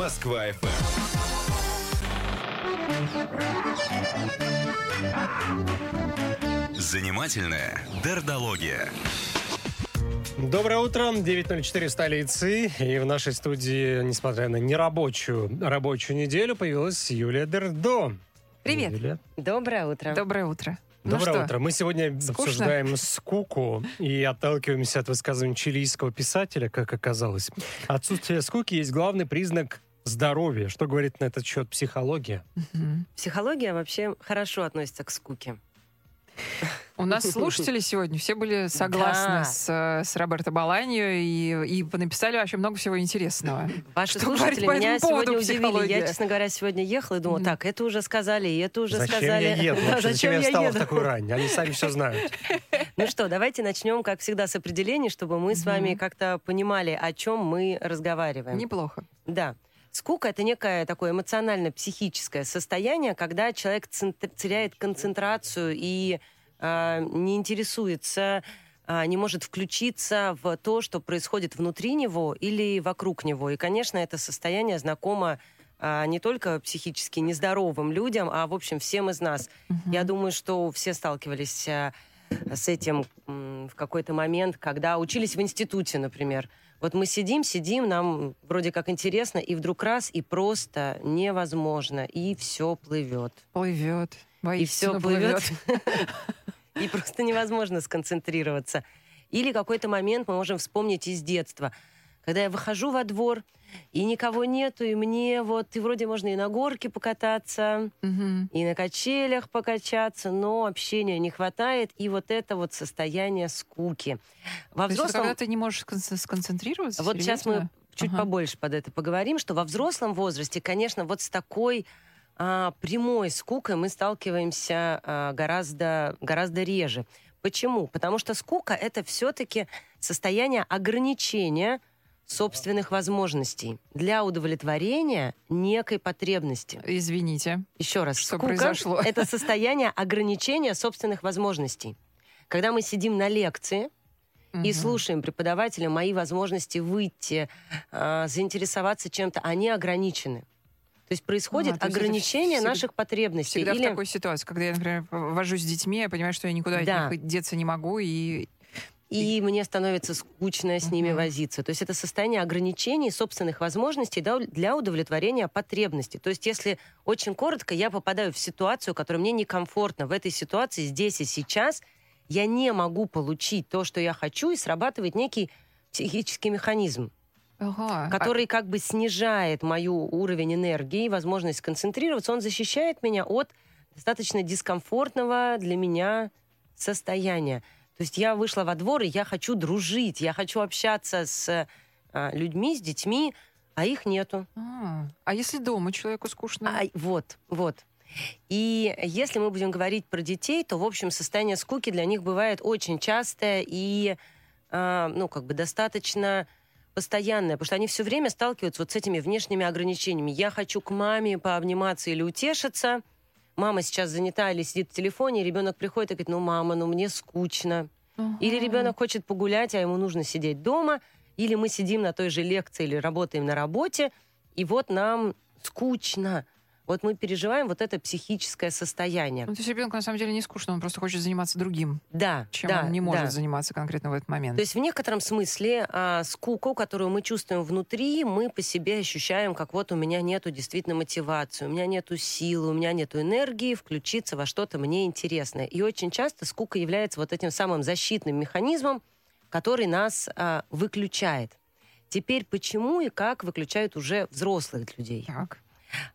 Москва FM. Занимательная дердология. Доброе утро, 9.04 в столице. И в нашей студии, несмотря на нерабочую рабочую неделю, появилась Юлия Дердо. Привет. Юлия. Доброе утро. Доброе утро. Ну Доброе что, утро. Мы сегодня скучно? обсуждаем скуку и отталкиваемся от высказывания чилийского писателя, как оказалось. Отсутствие скуки есть главный признак здоровья. Что говорит на этот счет психология? Психология вообще хорошо относится к скуке. У нас слушатели сегодня все были согласны Да. с, э, с Роберто Баланьо и, и написали вообще много всего интересного. Ваши Что слушатели по меня этому поводу сегодня удивили. Я, честно говоря, сегодня ехала и думала, так, это уже сказали, и это уже зачем сказали. я еду? Да, зачем я встала в такую рань? Они сами все знают. Ну что, давайте начнем, как всегда, с определений, чтобы мы с вами как-то понимали, о чем мы разговариваем. Неплохо. Да. Скука это некое такое эмоционально-психическое состояние, когда человек теряет концентрацию и а, не интересуется, а, не может включиться в то, что происходит внутри него или вокруг него. И, конечно, это состояние знакомо а, не только психически нездоровым людям, а, в общем, всем из нас. Я думаю, что все сталкивались с этим в какой-то момент, когда учились в институте, например. Вот мы сидим, сидим, нам вроде как интересно, и вдруг раз, и просто невозможно, и все плывет. Плывет. И все плывет, и просто невозможно сконцентрироваться. Или какой-то момент мы можем вспомнить из детства, когда я выхожу во двор, и никого нету, и мне вот, и вроде можно и на горке покататься, Мгм. и на качелях покачаться, но общения не хватает, и вот это вот состояние скуки. Во То есть это взрослом... когда ты не можешь скон- сконцентрироваться? Вот сейчас мы серьезно? чуть Ага. побольше под это поговорим, что во взрослом возрасте, конечно, вот с такой а, прямой скукой мы сталкиваемся а, гораздо, гораздо реже. Почему? Потому что скука это все-таки состояние ограничения собственных возможностей для удовлетворения некой потребности. Извините. Еще раз, Что скука произошло? это состояние ограничения собственных возможностей. Когда мы сидим на лекции, и Мгм. слушаем преподавателя, мои возможности выйти, а, заинтересоваться чем-то, они ограничены. То есть происходит А, то есть ограничение всегда- наших потребностей. Всегда Или- в такой ситуации, когда я, например, вожусь с детьми, я понимаю, что я никуда Да. от них деться не могу, и И мне становится скучно с ними Мгм. возиться. То есть это состояние ограничений собственных возможностей да, для удовлетворения потребностей. То есть если очень коротко, я попадаю в ситуацию, которая мне некомфортна. В этой ситуации здесь и сейчас я не могу получить то, что я хочу, и срабатывает некий психический механизм. Ага. А- который как бы снижает мою уровень энергии, возможность сконцентрироваться, он защищает меня от достаточно дискомфортного для меня состояния. То есть я вышла во двор, и я хочу дружить, я хочу общаться с а, людьми, с детьми, а их нету. А, а если дома человеку скучно? А, вот, вот. И если мы будем говорить про детей, то, в общем, состояние скуки для них бывает очень частое и, а, ну, как бы достаточно постоянное, потому что они все время сталкиваются вот с этими внешними ограничениями. Я хочу к маме пообниматься или утешиться, мама сейчас занята или сидит в телефоне, и ребенок приходит и говорит, ну, мама, ну, мне скучно. Или Ага. ребенок хочет погулять, а ему нужно сидеть дома, или мы сидим на той же лекции или работаем на работе, и вот нам скучно. Вот мы переживаем вот это психическое состояние. Ну, то есть ребенку на самом деле не скучно, он просто хочет заниматься другим, Да, чем да, он не может да. заниматься конкретно в этот момент. То есть в некотором смысле а, скуку, которую мы чувствуем внутри, мы по себе ощущаем, как вот у меня нету действительно мотивации, у меня нету силы, у меня нету энергии включиться во что-то мне интересное. И очень часто скука является вот этим самым защитным механизмом, который нас а, выключает. Теперь почему и как выключают уже взрослых людей? Так.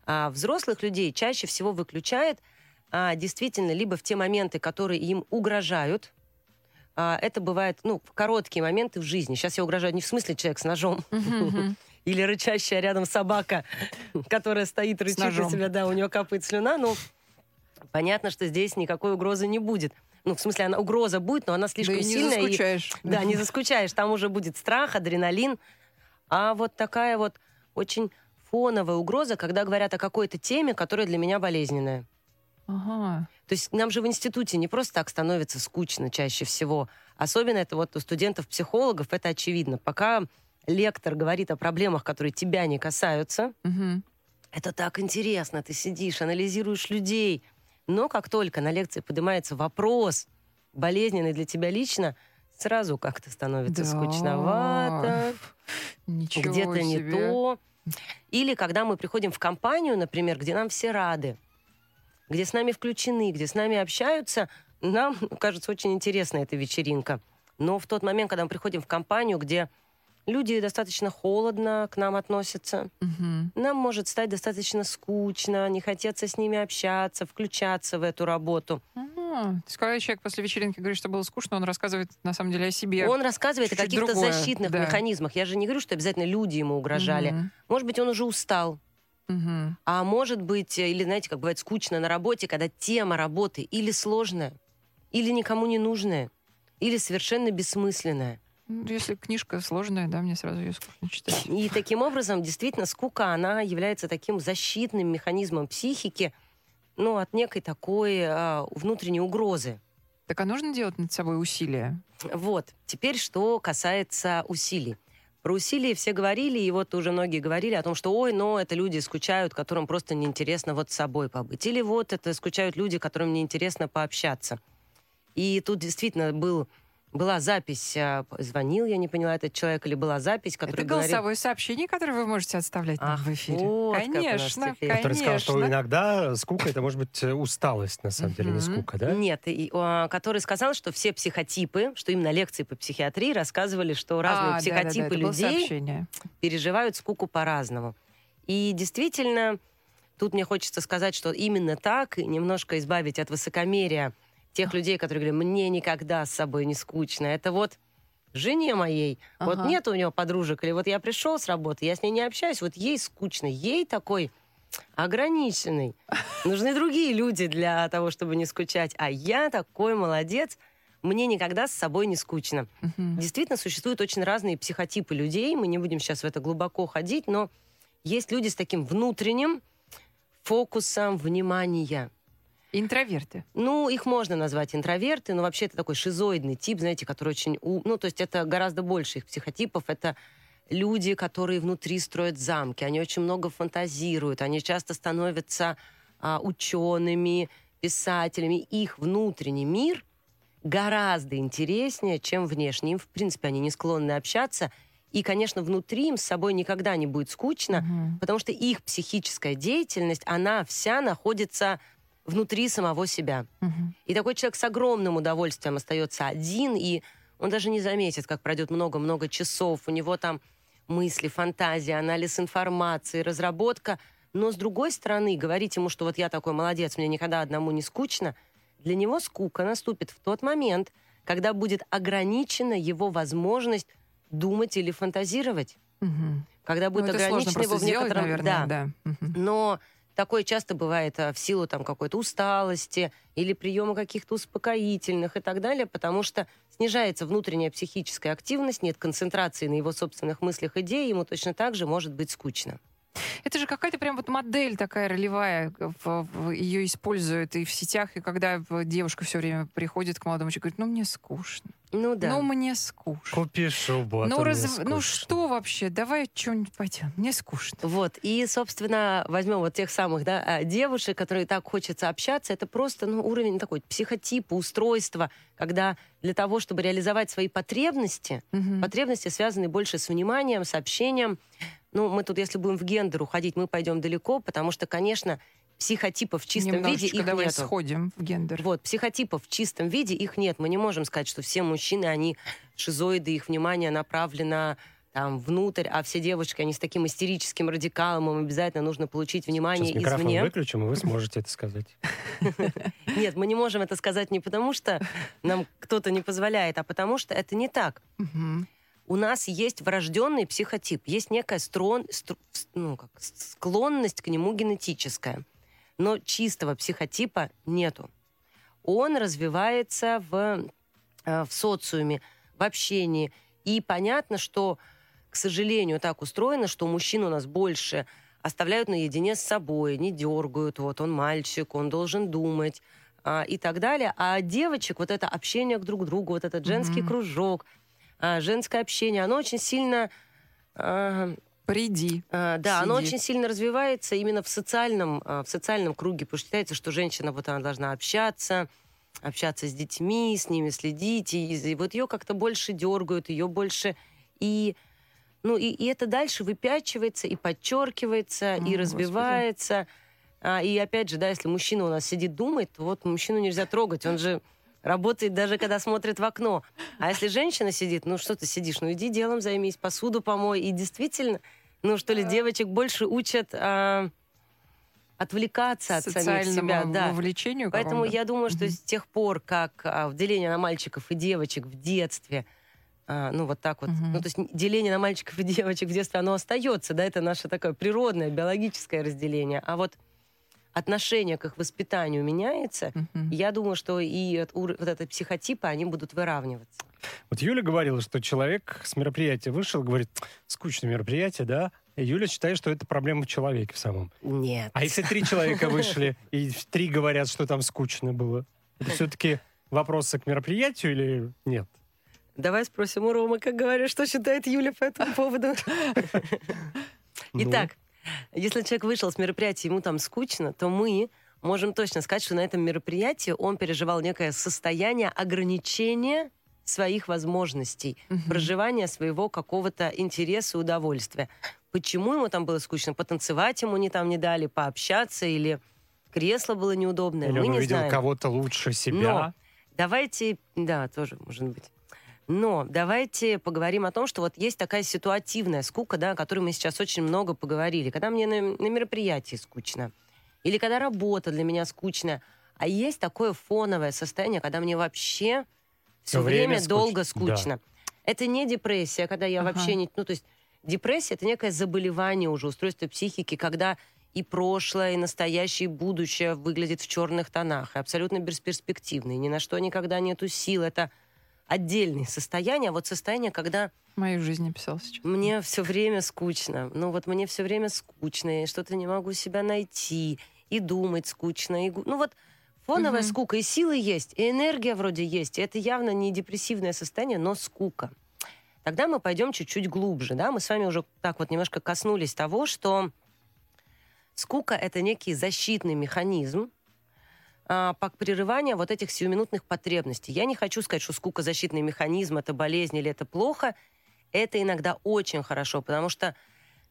А, взрослых людей чаще всего выключает а, действительно либо в те моменты, которые им угрожают. А, это бывает, ну, в короткие моменты в жизни. Сейчас я угрожаю не в смысле человек с ножом или рычащая рядом собака, которая стоит, рычит на себя, да, у нее капает слюна. Ну, понятно, что здесь никакой угрозы не будет. Ну, в смысле, она угроза будет, но она Да слишком и не сильная. и- заскучаешь. да, не заскучаешь. Там уже будет страх, адреналин. А вот такая вот очень фоновая угроза, когда говорят о какой-то теме, которая для меня болезненная. Ага. То есть нам же в институте не просто так становится скучно чаще всего. Особенно это вот у студентов-психологов, это очевидно. Пока лектор говорит о проблемах, которые тебя не касаются, Мгм. это так интересно, ты сидишь, анализируешь людей. Но как только на лекции поднимается вопрос, болезненный для тебя лично, сразу как-то становится Да. скучновато, Ничего где-то не то. Или когда мы приходим в компанию, например, где нам все рады, где с нами включены, где с нами общаются, нам кажется очень интересна эта вечеринка. Но в тот момент, когда мы приходим в компанию, где люди достаточно холодно к нам относятся, Мгм. нам может стать достаточно скучно, не хотеться с ними общаться, включаться в эту работу. А, то есть, когда человек после вечеринки говорит, что было скучно, он рассказывает на самом деле о себе. Он рассказывает о чуть-чуть каких-то другое, защитных да. механизмах. Я же не говорю, что обязательно люди ему угрожали. Мгм. Может быть, он уже устал. Мгм. А может быть, э, или знаете, как бывает скучно на работе, когда тема работы или сложная, или никому не нужная, или совершенно бессмысленная. Ну, Если книжка сложная, да, мне сразу ее скучно читать. И таким образом, действительно, скука, она является таким защитным механизмом психики, ну, от некой такой а, внутренней угрозы. Так а нужно делать над собой усилия? Вот. Теперь, что касается усилий. Про усилия все говорили, и вот уже многие говорили о том, что ой, но это люди скучают, которым просто неинтересно вот с собой побыть. Или вот это скучают люди, которым неинтересно пообщаться. И тут действительно был, была запись, а, звонил, я не поняла, этот человек, или была запись, Это которая говорит... голосовое сообщение, которое вы можете отставлять Ах, в эфире. вот как у нас конечно. Который сказал, что конечно. иногда скука это может быть э, усталость, на самом деле, не скука, да? Нет, и, а, который сказал, что все психотипы, что именно лекции по психиатрии рассказывали, что разные А, психотипы это было людей сообщение. переживают скуку по-разному. И действительно, тут мне хочется сказать, что именно так, и немножко избавить от высокомерия тех людей, которые говорят, мне никогда с собой не скучно. Это вот жене моей, вот Ага. нет у нее подружек, или вот я пришел с работы, я с ней не общаюсь, вот ей скучно, ей такой ограниченный. Нужны другие люди для того, чтобы не скучать. А я такой молодец, мне никогда с собой не скучно. Мгм. Действительно, существуют очень разные психотипы людей. Мы не будем сейчас в это глубоко ходить, но есть люди с таким внутренним фокусом внимания. Интроверты. Ну, их можно назвать интроверты, но вообще это такой шизоидный тип, знаете, который очень... у- Ну, то есть это гораздо больше их психотипов. Это люди, которые внутри строят замки. Они очень много фантазируют. Они часто становятся а, учеными, писателями. Их внутренний мир гораздо интереснее, чем внешний. Им, в принципе, они не склонны общаться. И, конечно, внутри им с собой никогда не будет скучно, Мгм. потому что их психическая деятельность, она вся находится внутри самого себя. Мгм. И такой человек с огромным удовольствием остается один, и он даже не заметит, как пройдет много-много часов. У него там мысли, фантазии, анализ информации, разработка. Но, с другой стороны, говорить ему, что вот я такой молодец, мне никогда одному не скучно, для него скука наступит в тот момент, когда будет ограничена его возможность думать или фантазировать. Мгм. Когда будет Ну, ограничена его в сделать, некотором... наверное, да. Мгм. Но такое часто бывает а, в силу там какой-то усталости или приема каких-то успокоительных и так далее, потому что снижается внутренняя психическая активность, нет концентрации на его собственных мыслях, идеи, ему точно так же может быть скучно. Это же какая-то прям вот модель такая ролевая, ее используют и в сетях, и когда в- девушка все время приходит к молодому человеку, говорит, ну мне скучно, Ну да. ну мне скучно. Купи шубу, а ну, то мне раз- ну скучно. что вообще, давай что-нибудь пойдем, мне скучно. Вот, и, собственно, возьмем вот тех самых, да, а, девушек, которые так хочется общаться, это просто, ну, уровень такой психотипа, устройства, когда для того, чтобы реализовать свои потребности, Мгм. Потребности связаны больше с вниманием, с общением. Ну, мы тут, если будем в гендер уходить, мы пойдем далеко, потому что, конечно, психотипов в чистом виде их давай нету. сходим в гендер. Вот, психотипов в чистом виде их нет. Мы не можем сказать, что все мужчины, они шизоиды, их внимание направлено там внутрь, а все девушки, они с таким истерическим радикалом, им обязательно нужно получить внимание Сейчас микрофон извне. выключим, и вы сможете это сказать. Нет, мы не можем это сказать не потому, что нам кто-то не позволяет, а потому что это не так. У нас есть врожденный психотип, есть некая строн, ну, как, склонность к нему генетическая. Но чистого психотипа нету. Он развивается в, э, в социуме, в общении. И понятно, что, к сожалению, так устроено, что мужчин у нас больше оставляют наедине с собой, не дергают, вот он мальчик, он должен думать а, и так далее. А девочек вот это общение к друг другу, вот этот женский Мгм. кружок, а, женское общение, оно очень сильно а, Приди. а, да, оно Сиди. очень сильно развивается именно в социальном, а, в социальном круге, потому что считается, что женщина вот она должна общаться, общаться с детьми, с ними следить, и, и вот ее как-то больше дергают, ее больше и ну и, и это дальше выпячивается и подчеркивается О, и Господи. развивается. А, и опять же, да, если мужчина у нас сидит думает, то вот мужчину нельзя трогать, он же работает даже когда смотрит в окно. А если женщина сидит, ну что ты сидишь, ну иди делом займись, посуду помой. И действительно, ну что ли, девочек больше учат а, отвлекаться от самих себя. Да. вовлечению Поэтому я думаю, что Мгм. с тех пор, как а, деление на мальчиков и девочек в детстве, а, ну вот так вот, Мгм. ну то есть деление на мальчиков и девочек в детстве, оно остается, да, это наше такое природное, биологическое разделение. А вот отношение к их воспитанию меняется, Мгм. я думаю, что и от вот это психотипы, они будут выравниваться. Вот Юля говорила, что человек с мероприятия вышел, говорит, скучное мероприятие, да? И Юля считает, что это проблема в человеке в самом. Нет. А если три человека вышли, и три говорят, что там скучно было, это все-таки вопросы к мероприятию или нет? Давай спросим у Ромы, как говоришь, что считает Юля по этому поводу. Ну, Итак, если человек вышел с мероприятия, ему там скучно, то мы можем точно сказать, что на этом мероприятии он переживал некое состояние ограничения своих возможностей, Мгм. проживания своего какого-то интереса удовольствия. Почему ему там было скучно? Потанцевать ему не там не дали, пообщаться или кресло было неудобное, Или мы он не увидел кого-то лучше себя. Давайте, да, тоже может быть. Но давайте поговорим о том, что вот есть такая ситуативная скука, да, о которой мы сейчас очень много поговорили. Когда мне на, на мероприятии скучно, или когда работа для меня скучная, а есть такое фоновое состояние, когда мне вообще все время время, скучно. долго Да. скучно. Это не депрессия, когда я Ага. вообще не... Ну, то есть депрессия — это некое заболевание уже, устройство психики, когда и прошлое, и настоящее, и будущее выглядит в черных тонах, и абсолютно бесперспективно, и ни на что никогда нету сил. Это отдельные состояния. А вот состояние, когда Мою жизнь описал сейчас. мне все время скучно. Ну вот мне все время скучно, и что-то не могу себя найти, и думать скучно. И... Ну вот фоновая Мгм. скука, и силы есть, и энергия вроде есть. Это явно не депрессивное состояние, но скука. Тогда мы пойдем чуть-чуть глубже. Да? Мы с вами уже так вот немножко коснулись того, что скука — это некий защитный механизм, а, по прерыванию вот этих сиюминутных потребностей. Я не хочу сказать, что скука защитный механизм, это болезнь или это плохо. Это иногда очень хорошо, потому что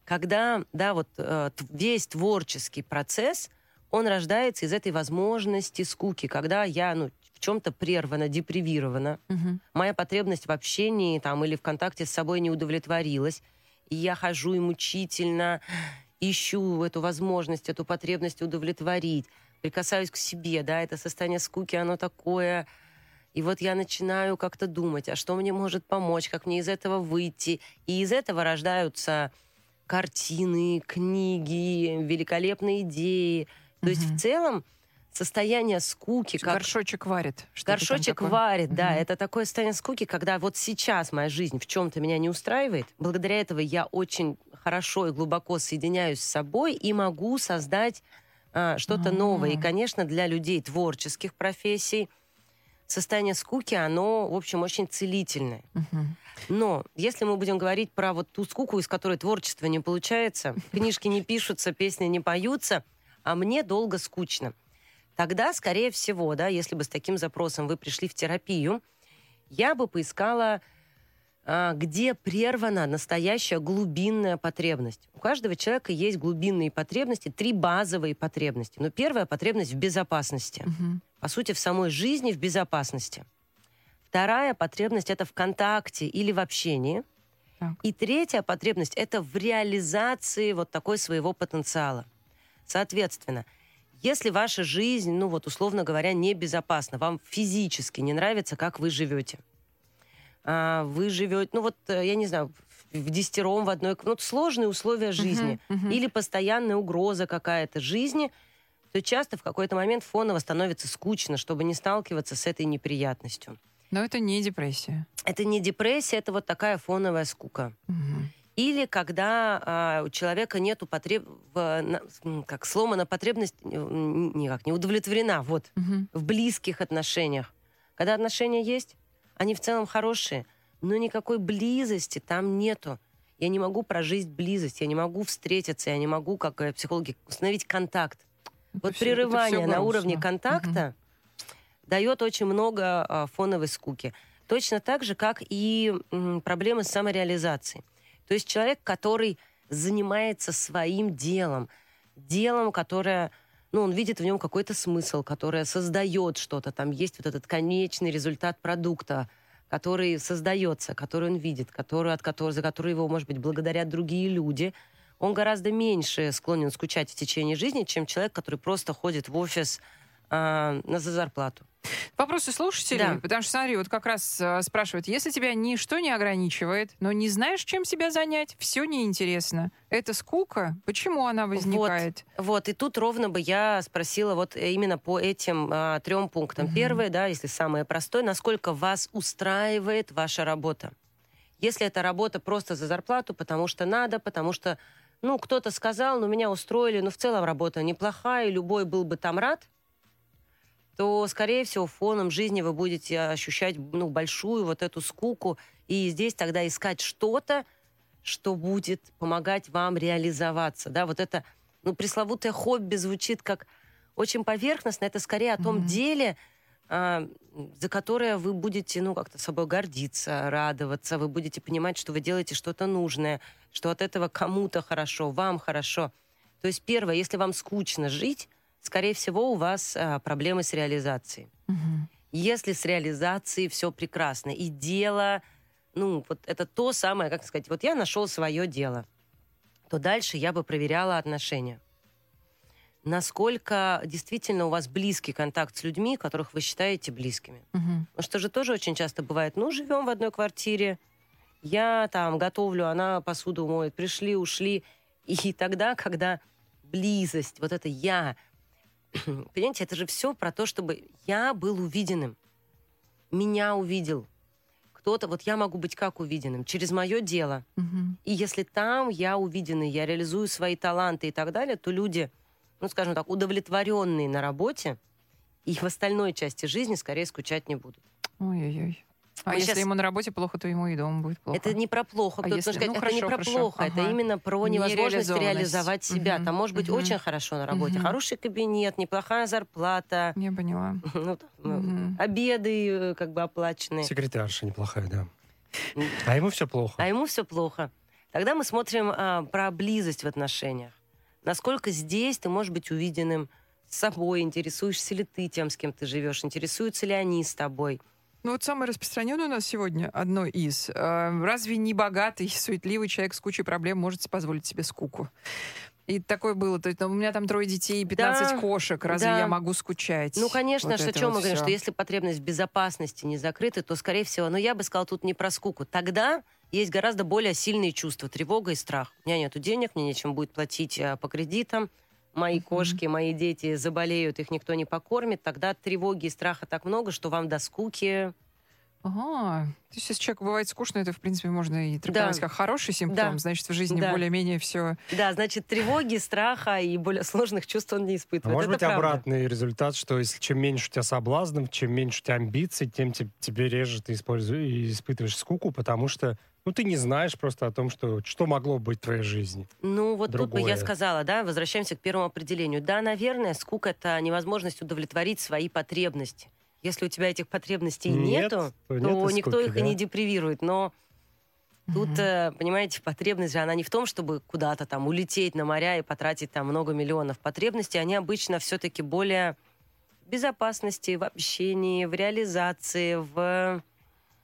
когда, да, вот э, весь творческий процесс, он рождается из этой возможности скуки, когда я, ну, в чем-то прервана, депривирована, Мгм. моя потребность в общении там, или в контакте с собой не удовлетворилась, и я хожу и мучительно ищу эту возможность, эту потребность удовлетворить, прикасаюсь к себе, да, это состояние скуки, оно такое, и вот я начинаю как-то думать, а что мне может помочь, как мне из этого выйти, и из этого рождаются картины, книги, великолепные идеи, то есть в целом состояние скуки, как Горшочек варит. Горшочек варит, да. Мгм. Это такое состояние скуки, когда вот сейчас моя жизнь в чем-то меня не устраивает. Благодаря этого я очень хорошо и глубоко соединяюсь с собой и могу создать что-то А. новое. И, конечно, для людей творческих профессий состояние скуки, оно, в общем, очень целительное. Мгм. Но если мы будем говорить про вот ту скуку, из которой творчество не получается, книжки не пишутся, песни не поются, а мне долго скучно, тогда, скорее всего, да, если бы с таким запросом вы пришли в терапию, я бы поискала, где прервана настоящая глубинная потребность. У каждого человека есть глубинные потребности, три базовые потребности. Но первая потребность в безопасности Мгм. по сути, в самой жизни в безопасности. Вторая потребность это в контакте или в общении. Так. И третья потребность это в реализации вот такой своего потенциала. Соответственно, если ваша жизнь, ну вот условно говоря, небезопасна, вам физически не нравится, как вы живете, а, вы живете, ну вот, э, я не знаю, в десятером в одной, ну, сложные условия жизни, Мгм, мгм. или постоянная угроза какая-то жизни, то часто в какой-то момент фоново становится скучно, чтобы не сталкиваться с этой неприятностью. Но это не депрессия. Это не депрессия, это вот такая фоновая скука. Мгм. Или когда а, у человека нету потреб... как сломана потребность, э, никак не удовлетворена, вот, Мгм. в близких отношениях. Когда отношения есть, они в целом хорошие, но никакой близости там нету. Я не могу прожить близость, я не могу встретиться, я не могу, как э, психологи, установить контакт. Это Вот это прерывание на уровне контакта дает очень много а, фоновой скуки. Точно так же, как и м, проблемы с самореализацией. То есть человек, который занимается своим делом, делом, которое, ну, он видит в нем какой-то смысл, которое создает что-то, там есть вот этот конечный результат продукта, который создается, который он видит, который, от которого, за который его, может быть, благодарят другие люди, он гораздо меньше склонен скучать в течение жизни, чем человек, который просто ходит в офис а, на за зарплату. Вопросы слушателей, Да. потому что, смотри, вот как раз э, спрашивают, если тебя ничто не ограничивает, но не знаешь, чем себя занять, все неинтересно. Это скука? Почему она возникает? Вот, и тут ровно бы я спросила вот э, именно по этим а, трем пунктам. Мгм. Первое, да, если самое простое, насколько вас устраивает ваша работа. Если это работа просто за зарплату, потому что надо, потому что, ну, кто-то сказал, ну, меня устроили, ну, в целом работа неплохая, любой был бы там рад, то, скорее всего, фоном жизни вы будете ощущать, ну, большую вот эту скуку, и здесь тогда искать что-то, что будет помогать вам реализоваться, да, вот это, ну, пресловутое хобби звучит как очень поверхностно, это скорее о том Мгм. деле, а, за которое вы будете, ну, как-то собой гордиться, радоваться, вы будете понимать, что вы делаете что-то нужное, что от этого кому-то хорошо, вам хорошо. То есть первое, если вам скучно жить, скорее всего, у вас а, проблемы с реализацией. Мгм. Если с реализацией все прекрасно, и дело, ну, вот это то самое, как сказать, вот я нашел свое дело, то дальше я бы проверяла отношения. Насколько действительно у вас близкий контакт с людьми, которых вы считаете близкими. Потому что же тоже очень часто бывает, ну, живем в одной квартире, я там готовлю, она посуду моет, пришли, ушли. И тогда, когда близость, вот это я, понимаете, это же все про то, чтобы я был увиденным, меня увидел. Кто-то, вот я могу быть как увиденным, через мое дело. Мгм. И если там я увиденный, я реализую свои таланты и так далее, то люди, ну, скажем так, удовлетворенные на работе и в остальной части жизни скорее скучать не будут. Ой-ой-ой. А Мы если щас- ему на работе плохо, то ему и дома будет плохо. Это не про плохо. А если- сказать, ну, это не хорошо, про хорошо, плохо, это ага. именно про невозможность реализовать себя. Мгм, Там может быть мгм. очень хорошо на работе. Мгм. Хороший кабинет, неплохая зарплата, Я поняла. ну, там, Мгм. обеды э, как бы оплаченные. Секретарша неплохая, да. А ему все плохо. а ему все плохо. Тогда мы смотрим а, про близость в отношениях. Насколько здесь ты можешь быть увиденным с собой, интересуешься ли ты тем, с кем ты живешь, интересуются ли они с тобой. Ну вот самое распространенное у нас сегодня, одно из. э, Разве не богатый, суетливый человек с кучей проблем может позволить себе скуку? И такое было. То есть, ну, у меня там трое детей, 15 Да, кошек. Разве да. я могу скучать? Ну, конечно, Вот что это чем вот мы говорим, что если потребность в безопасности не закрыта, то, скорее всего, ну, я бы сказала, тут не про скуку. Тогда есть гораздо более сильные чувства, тревога и страх. У меня нету денег, мне нечем будет платить а, по кредитам, мои кошки, мои дети заболеют, их никто не покормит, тогда тревоги и страха так много, что вам до скуки... Ага. То есть, если человеку бывает скучно, это, в принципе, можно и трактовать Да. как хороший симптом. Да. Значит, в жизни Да. более-менее все... Да, значит, тревоги, страха и более сложных чувств он не А испытывает. может Это быть правда. обратный результат, что если чем меньше у тебя соблазнов, чем меньше у тебя амбиций, тем те- тебе реже ты используешь и испытываешь скуку, потому что ну, ты не знаешь просто о том, что, что могло быть в твоей жизни. Ну, вот тут бы я другое. сказала, да, возвращаемся к первому определению. Да, наверное, скука — это невозможность удовлетворить свои потребности. Если у тебя этих потребностей Нет, нету, то то, нет и никто скуки, их и да. не депривирует. Но тут, э, понимаете, потребность же, она не в том, чтобы куда-то там улететь на моря и потратить там много миллионов. Потребности, они обычно все-таки более в безопасности, в общении, в реализации, в...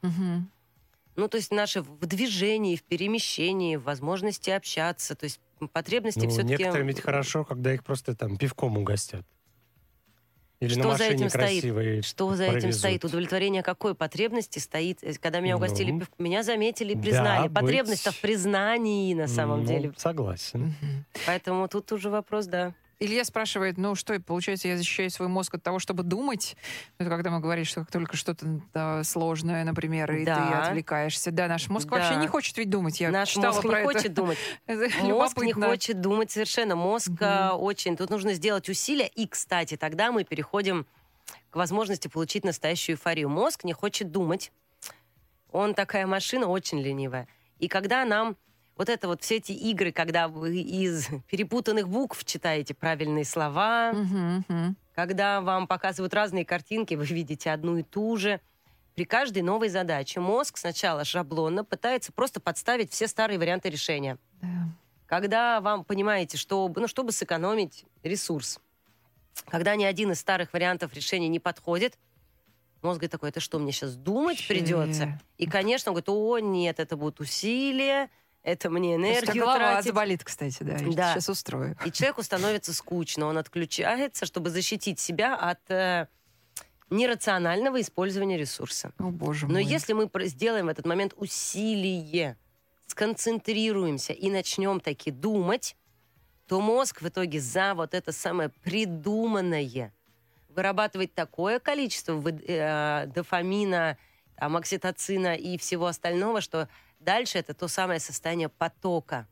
Мгм. Ну, то есть наши в движении, в перемещении, в возможности общаться. То есть потребности Ну, все-таки... некоторым ведь хорошо, когда их просто там пивком угостят. Или Что на за этим стоит? Что за этим стоит? Удовлетворение какой потребности стоит? Э, Когда меня угостили, Ну, меня заметили и да, признали. быть- Потребность-то в признании на самом Ну, деле. Согласен. Поэтому тут уже вопрос, да. Илья спрашивает, ну что, получается, я защищаю свой мозг от того, чтобы думать? Это когда мы говорим, что как только что-то да, сложное, например, и ты Да. отвлекаешься. Да, наш мозг Да. вообще не хочет ведь думать. Я Наш мозг не это. хочет думать. Мозг не хочет думать совершенно. Мозг а, очень... Тут нужно сделать усилия. И, кстати, тогда мы переходим к возможности получить настоящую эйфорию. Мозг не хочет думать. Он такая машина очень ленивая. И когда нам Вот это вот все эти игры, когда вы из перепутанных букв читаете правильные слова, когда вам показывают разные картинки, вы видите одну и ту же. При каждой новой задаче мозг сначала шаблонно пытается просто подставить все старые варианты решения. Да. Когда вам понимаете, что, ну, чтобы сэкономить ресурс, когда ни один из старых вариантов решения не подходит, мозг говорит такой, это что, мне сейчас думать придется? И, конечно, он говорит, о, нет, это будут усилия, это мне энергию голова тратить. заболит, кстати, да. Да. Сейчас устрою. И человеку становится скучно, он отключается, чтобы защитить себя от э, нерационального использования ресурса. О, боже Но мой. если мы сделаем в этот момент усилие, сконцентрируемся и начнем таки думать, то мозг в итоге за вот это самое придуманное вырабатывает такое количество э, дофамина, там, окситоцина и всего остального, что дальше это то самое состояние потока,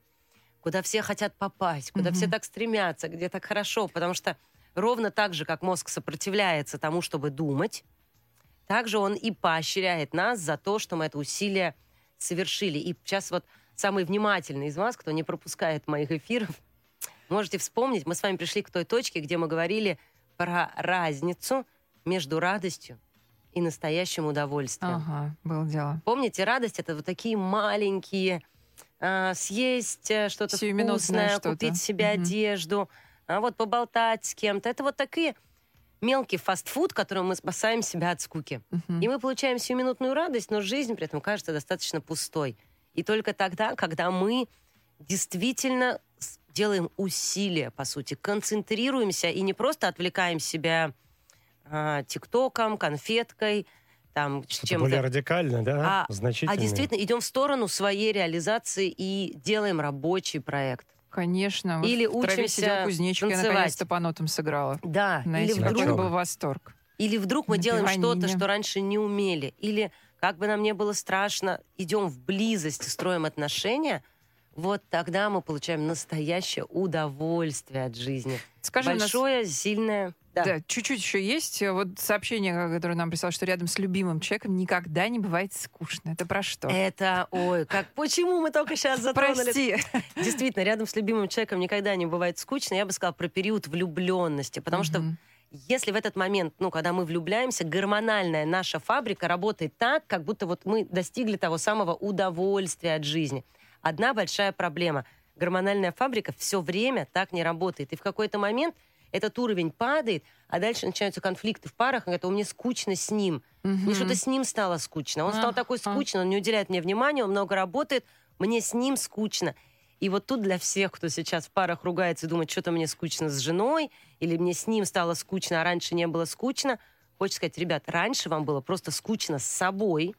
куда все хотят попасть, куда все Мгм. так стремятся, где так хорошо, потому что ровно так же, как мозг сопротивляется тому, чтобы думать, также он и поощряет нас за то, что мы это усилие совершили. И сейчас вот самый внимательный из вас, кто не пропускает моих эфиров, можете вспомнить, мы с вами пришли к той точке, где мы говорили про разницу между радостью и настоящим удовольствием. Ага, было дело. Помните, радость это вот такие маленькие а, съесть э, что-то вкусное, что-то. купить себе Мгм. одежду, а вот поболтать с кем-то. Это вот такие мелкий фастфуд, которым мы спасаем себя от скуки. Мгм. И мы получаем сиюминутную радость, но жизнь при этом кажется достаточно пустой. И только тогда, когда мы действительно делаем усилия, по сути, концентрируемся и не просто отвлекаем себя а, тиктоком, конфеткой, там, Что-то более чем-то, радикально, да? А- Значительно. а действительно идем в сторону своей реализации и делаем рабочий проект. Конечно. Вот Или в траве учимся сидела кузнечика, я танцевать. наконец-то по нотам сыграла. Да, Знаете, или какой вдруг, был восторг. или вдруг мы На делаем что-то, пианино. что раньше не умели. Или, как бы нам не было страшно, идем в близость, строим отношения, вот тогда мы получаем настоящее удовольствие от жизни. Скажи, у нас- Большое, сильное. Да. Да, чуть-чуть еще есть. Э, Вот сообщение, которое нам прислал, что рядом с любимым человеком никогда не бывает скучно. Это про что? Это, ой, как, почему мы только сейчас затронули Прости. Действительно, рядом с любимым человеком никогда не бывает скучно. Я бы сказала про период влюбленности. Потому что Мгм. если в этот момент, ну, когда мы влюбляемся, гормональная наша фабрика работает так, как будто вот мы достигли того самого удовольствия от жизни. Одна большая проблема. Гормональная фабрика все время так не работает. И в какой-то момент этот уровень падает, а дальше начинаются конфликты в парах. Это мне скучно с ним. Мне Мгм. что-то с ним стало скучно. Он стал такой скучный, он не уделяет мне внимания, он много работает, мне с ним скучно. И вот тут для всех, кто сейчас в парах ругается и думает, что-то мне скучно с женой, или мне с ним стало скучно, а раньше не было скучно, хочется сказать, ребят, раньше вам было просто скучно с собой.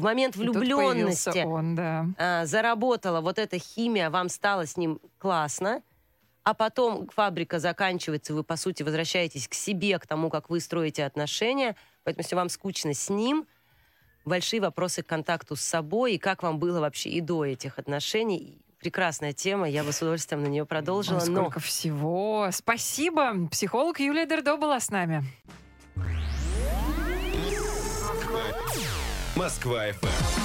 В момент влюбленности он, да. а, заработала вот эта химия, вам стало с ним классно, а потом фабрика заканчивается, вы, по сути, возвращаетесь к себе, к тому, как вы строите отношения. Поэтому, если вам скучно с ним, большие вопросы к контакту с собой, и как вам было вообще и до этих отношений. Прекрасная тема, я бы с удовольствием на нее продолжила. Ой, но сколько всего. Спасибо. Психолог Юлия Дердо была с нами. Москва FM.